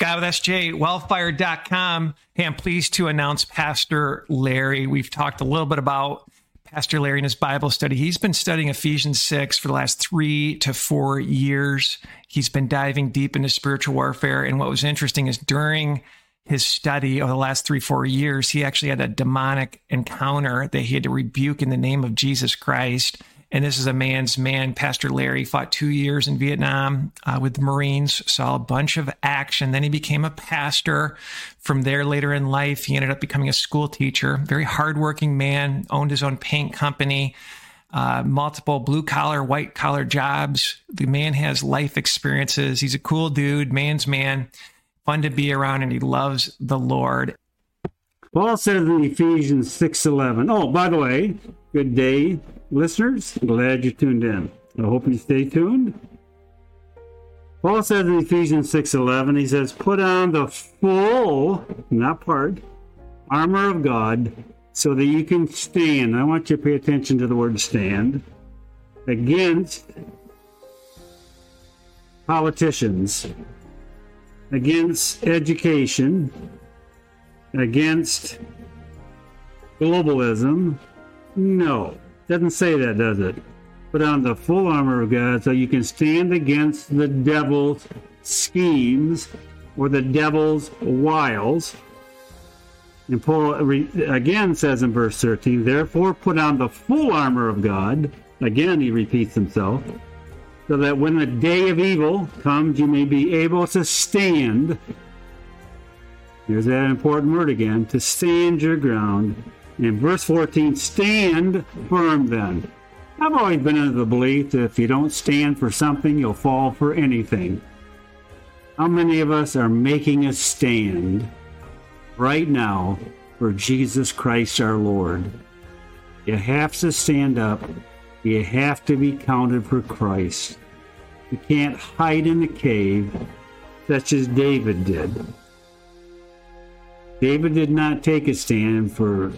Scott with SJ, wellfire.com. Hey, I'm pleased to announce Pastor Larry. We've talked a little bit about Pastor Larry in his Bible study. He's been studying Ephesians 6 for the last three to four years. He's been diving deep into spiritual warfare. And what was interesting is during his study over the last three, four years, he actually had a demonic encounter that he had to rebuke in the name of Jesus Christ. And this is a man's man. Pastor Larry fought two years in Vietnam uh, with the Marines, saw a bunch of action. Then he became a pastor. From there, later in life, he ended up becoming a school teacher. Very hardworking man, owned his own paint company, uh, multiple blue collar, white collar jobs. The man has life experiences. He's a cool dude, man's man, fun to be around, and he loves the Lord. Paul says in Ephesians 6:11. Oh, by the way, good day, listeners. Glad you tuned in. I hope you stay tuned. Paul says in Ephesians 6:11, he says, "Put on the full, not part, armor of God, so that you can stand." I want you to pay attention to the word "stand" against politicians, against education, against globalism? No, doesn't say that, does it? Put on the full armor of God so you can stand against the devil's schemes or the devil's wiles. And Paul again says in verse 13, therefore put on the full armor of God. Again, he repeats himself, so that when the day of evil comes, you may be able to stand Here's that important word again to stand your ground. In verse 14, stand firm then. I've always been under the belief that if you don't stand for something, you'll fall for anything. How many of us are making a stand right now for Jesus Christ our Lord? You have to stand up. You have to be counted for Christ. You can't hide in the cave such as David did. David did not take a stand for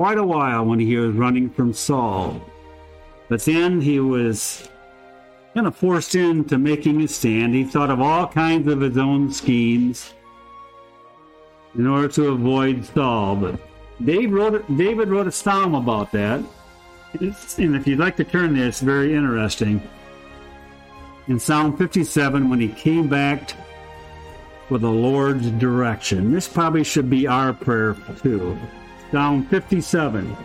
quite a while when he was running from Saul. But then he was kind of forced into making a stand. He thought of all kinds of his own schemes in order to avoid Saul. But Dave wrote, David wrote a psalm about that. It's, and if you'd like to turn there, it's very interesting. In Psalm 57, when he came back for the Lord's direction. This probably should be our prayer too. Psalm 57.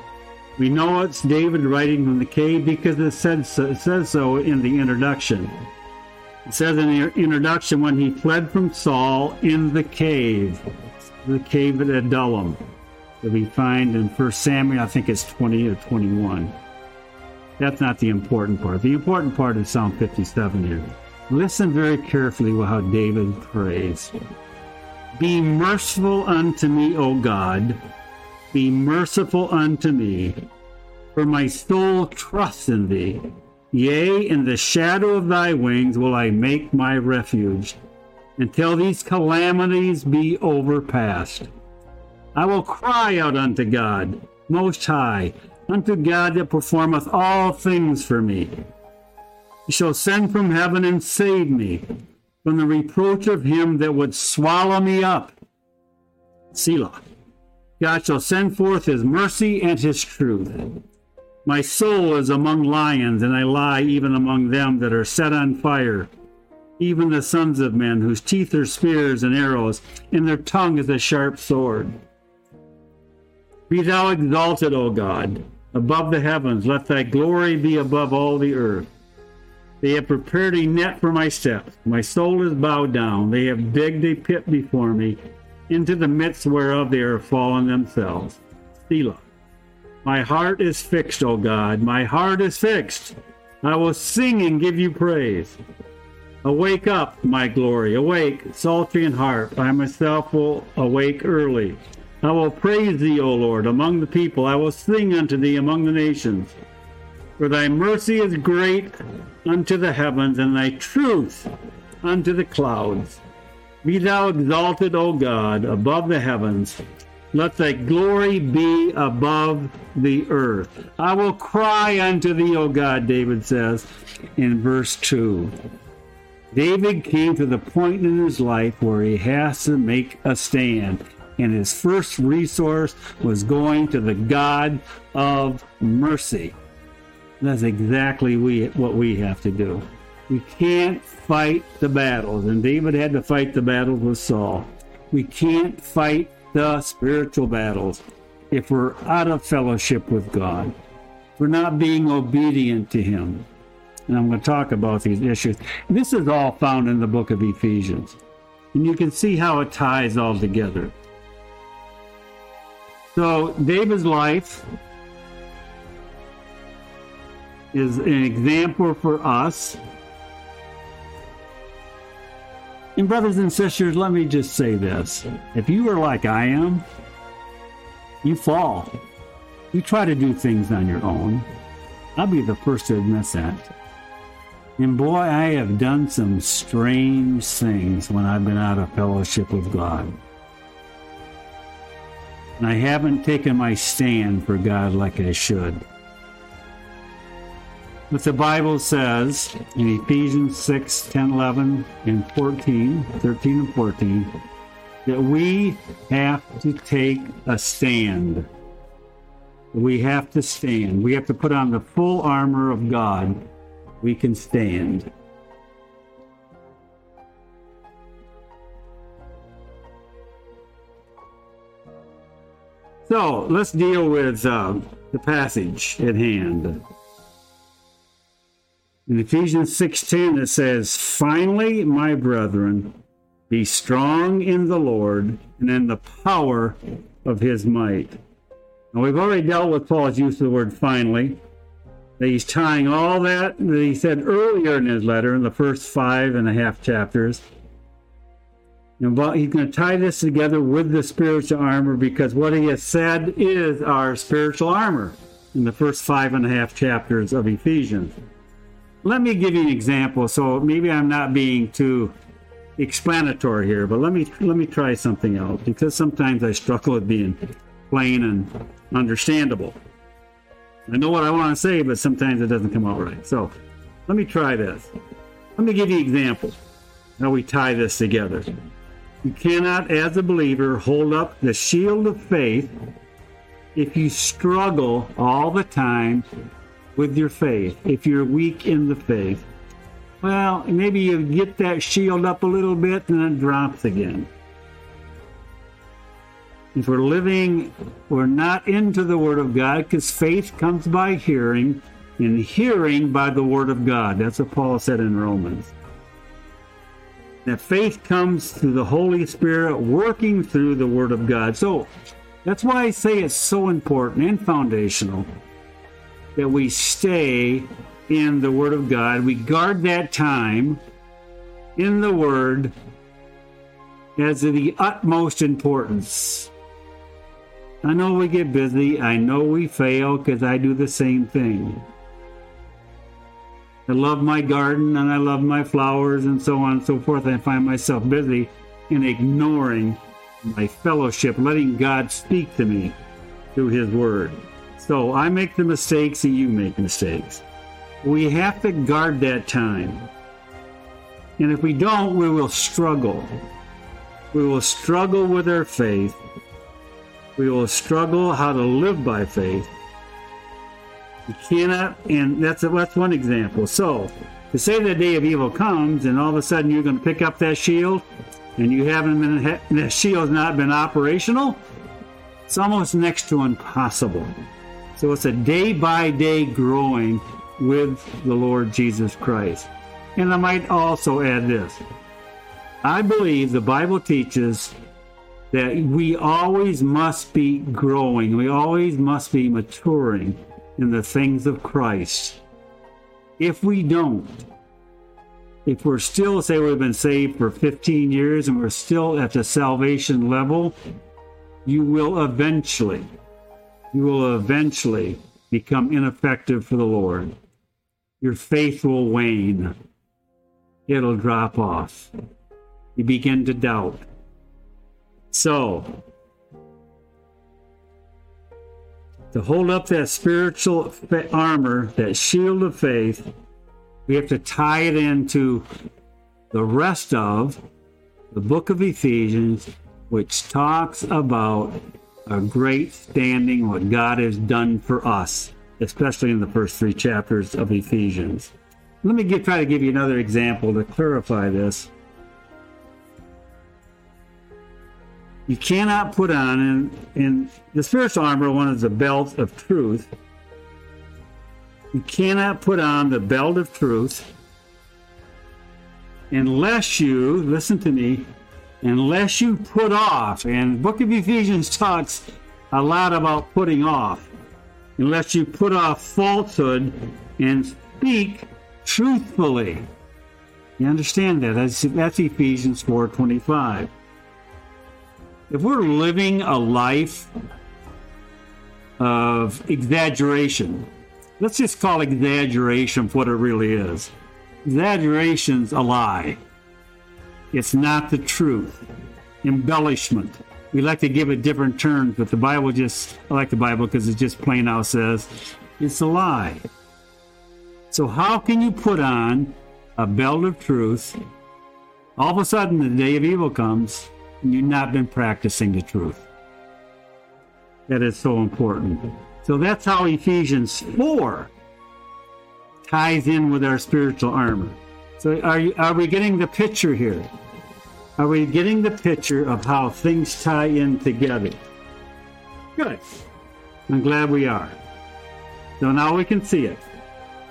We know it's David writing from the cave because it, says so in the introduction. It says in the introduction when he fled from Saul in the cave, the cave at Adullam, that we find in 1 Samuel, I think it's 20 or 21. That's not the important part. The important part is Psalm 57 here. Listen very carefully how David prays. Be merciful unto me, O God. Be merciful unto me, for my soul trusts in thee. Yea, in the shadow of thy wings will I make my refuge, until these calamities be overpast. I will cry out unto God, Most High, unto God that performeth all things for me. He shall send from heaven and save me from the reproach of him that would swallow me up. Selah. God shall send forth his mercy and his truth. My soul is among lions, and I lie even among them that are set on fire, even the sons of men, whose teeth are spears and arrows, and their tongue is a sharp sword. Be thou exalted, O God, above the heavens. Let thy glory be above all the earth. They have prepared a net for my steps. My soul is bowed down. They have digged a pit before me, into the midst whereof they are fallen themselves. Selah. My heart is fixed, O God. My heart is fixed. I will sing and give you praise. Awake up, my glory. Awake, psaltery and harp. I myself will awake early. I will praise thee, O Lord, among the people. I will sing unto thee among the nations. For thy mercy is great unto the heavens, and thy truth unto the clouds. Be thou exalted, O God, above the heavens. Let thy glory be above the earth. I will cry unto thee, O God, David says in verse 2. David came to the point in his life where he has to make a stand. And his first resource was going to the God of mercy. That's exactly we, what we have to do. We can't fight the battles, and David had to fight the battles with Saul. We can't fight the spiritual battles if we're out of fellowship with God. We're not being obedient to Him. And I'm going to talk about these issues. This is all found in the book of Ephesians. And you can see how it ties all together. So, David's life is an example for us. And, brothers and sisters, let me just say this. If you are like I am, you fall. You try to do things on your own. I'll be the first to admit that. And boy, I have done some strange things when I've been out of fellowship with God. And I haven't taken my stand for God like I should. But the Bible says in Ephesians 6, 10, 11, and 14, 13 and 14, that we have to take a stand. We have to stand. We have to put on the full armor of God we can stand. So let's deal with uh, the passage at hand. In Ephesians 6:10 it says, "Finally, my brethren, be strong in the Lord and in the power of his might." Now we've already dealt with Paul's use of the word finally that he's tying all that that he said earlier in his letter in the first five and a half chapters. And he's going to tie this together with the spiritual armor because what he has said is our spiritual armor in the first five and a half chapters of Ephesians. Let me give you an example. So maybe I'm not being too explanatory here, but let me let me try something else because sometimes I struggle with being plain and understandable. I know what I want to say, but sometimes it doesn't come out right. So let me try this. Let me give you an example how we tie this together. You cannot, as a believer, hold up the shield of faith if you struggle all the time with your faith, if you're weak in the faith. Well, maybe you get that shield up a little bit and it drops again. If we're living, we're not into the Word of God because faith comes by hearing, and hearing by the Word of God. That's what Paul said in Romans. That faith comes through the Holy Spirit working through the Word of God. So that's why I say it's so important and foundational that we stay in the Word of God. We guard that time in the Word as of the utmost importance. I know we get busy. I know we fail because I do the same thing. I love my garden and I love my flowers and so on and so forth. I find myself busy in ignoring my fellowship, letting God speak to me through His Word. So I make the mistakes and you make mistakes. We have to guard that time. And if we don't, we will struggle. We will struggle with our faith we will struggle how to live by faith. You cannot, and that's that's one example. So, to say the day of evil comes, and all of a sudden you're going to pick up that shield, and you haven't been that shield's not been operational, it's almost next to impossible. So it's a day by day growing with the Lord Jesus Christ. And I might also add this. I believe the Bible teaches that we always must be growing, we always must be maturing in the things of Christ. If we don't, if we're still, say, we've been saved for 15 years and we're still at the salvation level, you will eventually, you will eventually become ineffective for the Lord. Your faith will wane, it'll drop off. You begin to doubt. So, to hold up that spiritual armor, that shield of faith, we have to tie it into the rest of the book of Ephesians, which talks about a great standing, what God has done for us, especially in the first three chapters of Ephesians. Let me get, try to give you another example to clarify this. You cannot put on, in the spiritual armor, one is the belt of truth. You cannot put on the belt of truth unless you, listen to me, unless you put off, and book of Ephesians talks a lot about putting off, unless you put off falsehood and speak truthfully. You understand that? That's, that's Ephesians 4.25. If we're living a life of exaggeration, let's just call exaggeration what it really is. Exaggeration's a lie. It's not the truth. Embellishment. We like to give it different terms, but the Bible just, I like the Bible because it just plain out says it's a lie. So, how can you put on a belt of truth? All of a sudden, the day of evil comes, and you've not been practicing the truth. That is so important. So, that's how Ephesians 4 ties in with our spiritual armor. So, are, you, are we getting the picture here? Are we getting the picture of how things tie in together? Good. I'm glad we are. So now we can see it.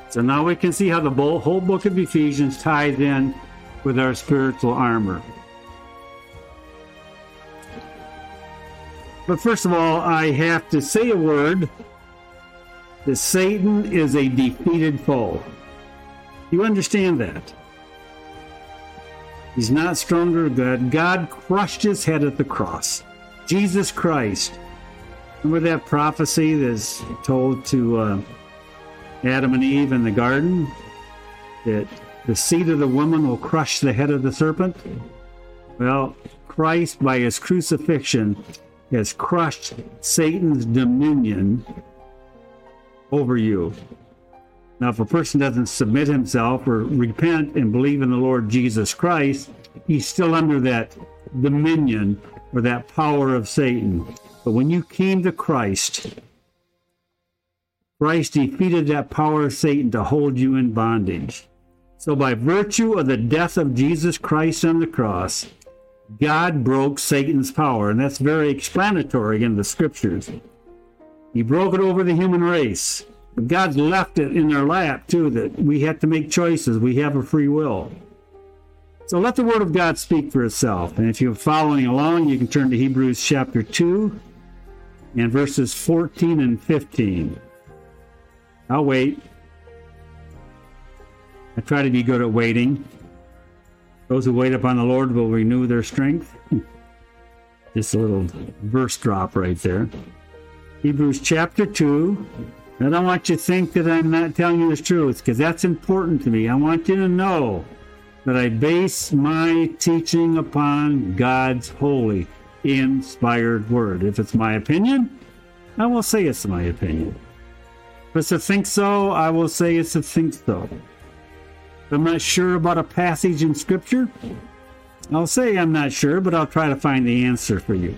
So now we can see how the whole book of Ephesians ties in with our spiritual armor. But first of all, I have to say a word that Satan is a defeated foe. You understand that? He's not stronger than God. God crushed his head at the cross. Jesus Christ. Remember that prophecy that's told to uh, Adam and Eve in the garden? That the seed of the woman will crush the head of the serpent? Well, Christ, by his crucifixion, has crushed Satan's dominion over you. Now, if a person doesn't submit himself or repent and believe in the Lord Jesus Christ, he's still under that dominion or that power of Satan. But when you came to Christ, Christ defeated that power of Satan to hold you in bondage. So, by virtue of the death of Jesus Christ on the cross, God broke Satan's power, and that's very explanatory in the scriptures. He broke it over the human race. God's left it in their lap, too, that we have to make choices. We have a free will. So let the Word of God speak for itself. And if you're following along, you can turn to Hebrews chapter 2 and verses 14 and 15. I'll wait. I try to be good at waiting. Those who wait upon the Lord will renew their strength. Just a little verse drop right there. Hebrews chapter 2 I don't want you to think that I'm not telling you the truth because that's important to me. I want you to know that I base my teaching upon God's holy, inspired word. If it's my opinion, I will say it's my opinion. If it's a think so, I will say it's a think so. If I'm not sure about a passage in Scripture, I'll say I'm not sure, but I'll try to find the answer for you.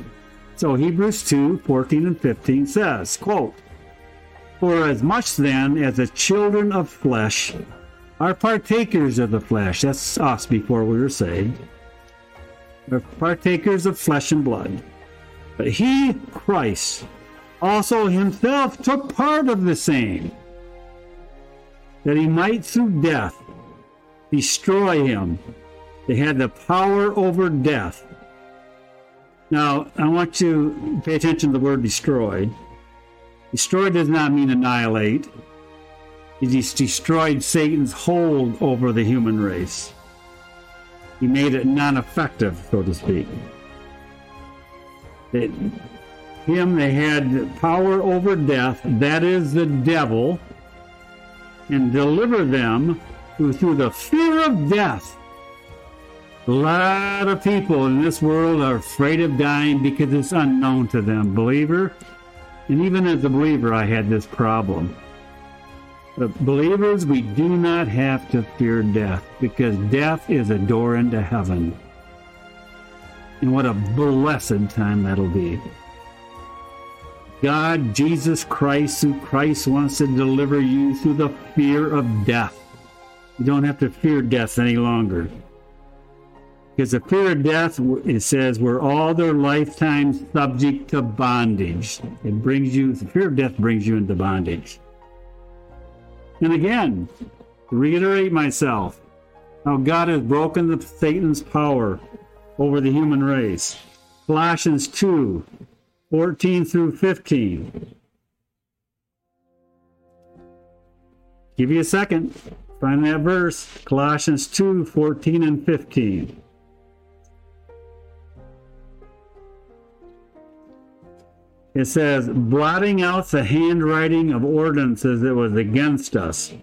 So Hebrews 2 14 and 15 says, quote, for as much then as the children of flesh are partakers of the flesh, that's us before we were saved, are partakers of flesh and blood. But he, Christ, also himself took part of the same, that he might through death destroy him that had the power over death. Now, I want you to pay attention to the word destroyed. Destroy does not mean annihilate. He destroyed Satan's hold over the human race. He made it non effective, so to speak. That him, they had power over death, that is the devil, and deliver them who, through the fear of death, a lot of people in this world are afraid of dying because it's unknown to them. Believer, and even as a believer, I had this problem. But believers, we do not have to fear death because death is a door into heaven. And what a blessed time that'll be. God, Jesus Christ, through Christ wants to deliver you through the fear of death. You don't have to fear death any longer. Because the fear of death, it says, we're all their lifetime subject to bondage. It brings you, the fear of death brings you into bondage. And again, reiterate myself, how God has broken the Satan's power over the human race. Colossians 2 14 through 15. Give you a second. Find that verse. Colossians 2 14 and 15. It says, blotting out the handwriting of ordinances that was against us,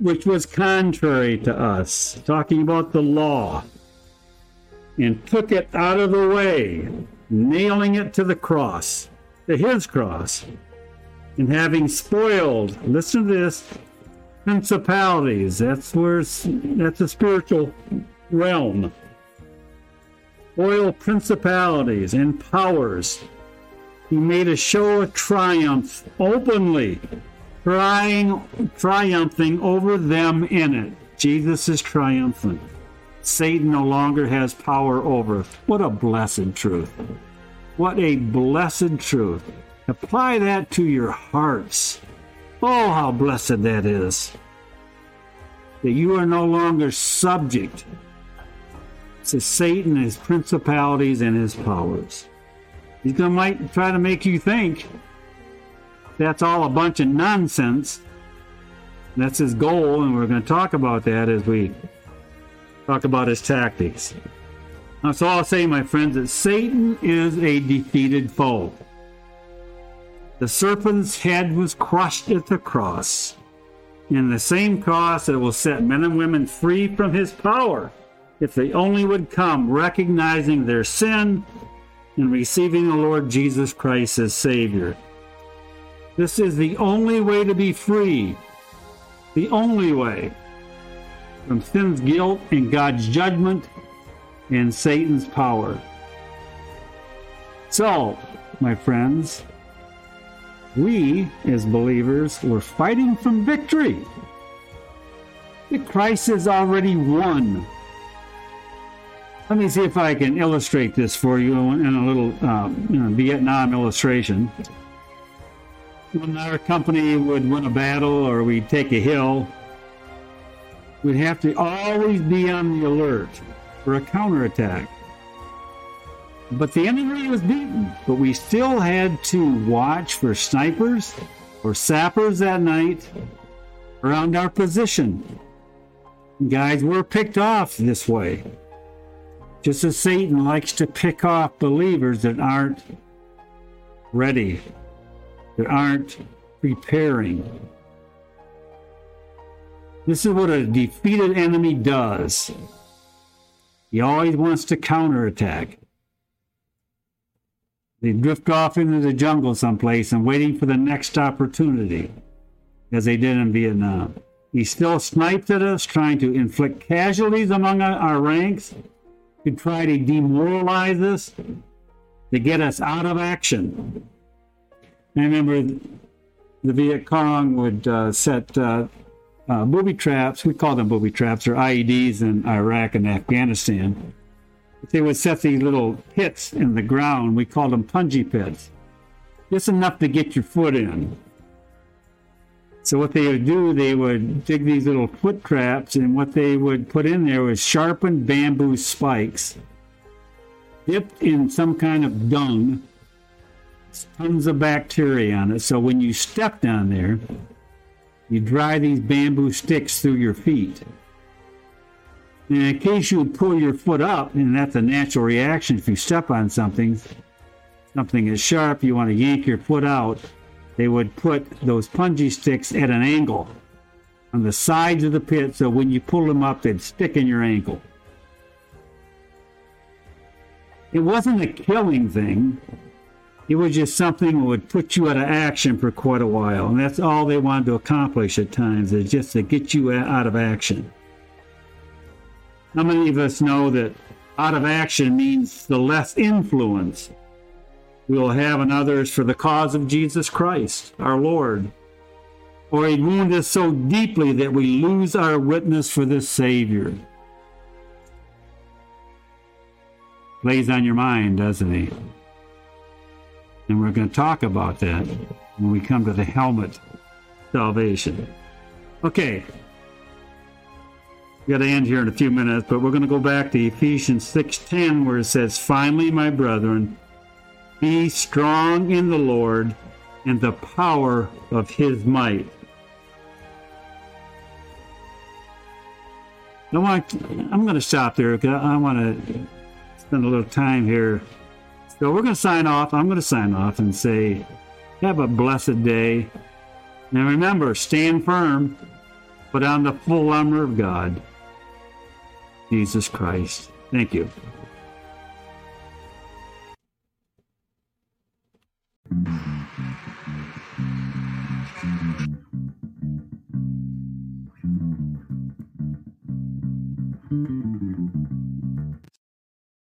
which was contrary to us, talking about the law, and took it out of the way, nailing it to the cross, to his cross, and having spoiled, listen to this, principalities. That's where that's a spiritual realm. Spoil principalities and powers he made a show of triumph openly, triumphing over them in it. Jesus is triumphant. Satan no longer has power over. What a blessed truth. What a blessed truth. Apply that to your hearts. Oh, how blessed that is. That you are no longer subject to Satan, his principalities, and his powers. He's going to might try to make you think that's all a bunch of nonsense. That's his goal, and we're going to talk about that as we talk about his tactics. Now, so I'll say, my friends, that Satan is a defeated foe. The serpent's head was crushed at the cross. In the same cross that will set men and women free from his power if they only would come recognizing their sin and receiving the Lord Jesus Christ as Savior. This is the only way to be free, the only way from sin's guilt and God's judgment and Satan's power. So, my friends, we as believers were fighting from victory. Christ has already won let me see if I can illustrate this for you in a little um, you know, Vietnam illustration. When our company would win a battle or we'd take a hill, we'd have to always be on the alert for a counterattack. But the enemy was beaten, but we still had to watch for snipers or sappers that night around our position. Guys were picked off this way. Just as Satan likes to pick off believers that aren't ready, that aren't preparing. This is what a defeated enemy does. He always wants to counterattack. They drift off into the jungle someplace and waiting for the next opportunity, as they did in Vietnam. He still snipes at us, trying to inflict casualties among our ranks to try to demoralize us, to get us out of action. I remember the Viet Cong would uh, set uh, uh, booby traps, we call them booby traps, or IEDs in Iraq and Afghanistan. They would set these little pits in the ground. We called them punji pits. Just enough to get your foot in. So what they would do, they would dig these little foot traps, and what they would put in there was sharpened bamboo spikes, dipped in some kind of dung, tons of bacteria on it. So when you stepped on there, you dry these bamboo sticks through your feet. And in case you pull your foot up, and that's a natural reaction if you step on something, something is sharp, you want to yank your foot out they would put those punji sticks at an angle on the sides of the pit so when you pull them up, they'd stick in your ankle. It wasn't a killing thing, It was just something that would put you out of action for quite a while. And that's all they wanted to accomplish at times, is just to get you out of action. How many of us know that out of action means the less influence we will have on others for the cause of Jesus Christ, our Lord? Or he'd wound us so deeply that we lose our witness for the Savior. Plays on your mind, doesn't he? And we're going to talk about that when we come to the helmet salvation. Okay. We got to end here in a few minutes, but we're going to go back to Ephesians 6:10 where it says, "Finally, my brethren, be strong in the Lord and the power of his might." I want, I'm going to stop there I want to spend a little time here so we're going to sign off. I'm going to sign off and say, have a blessed day. And remember, stand firm, put on the full armor of God, Jesus Christ. Thank you.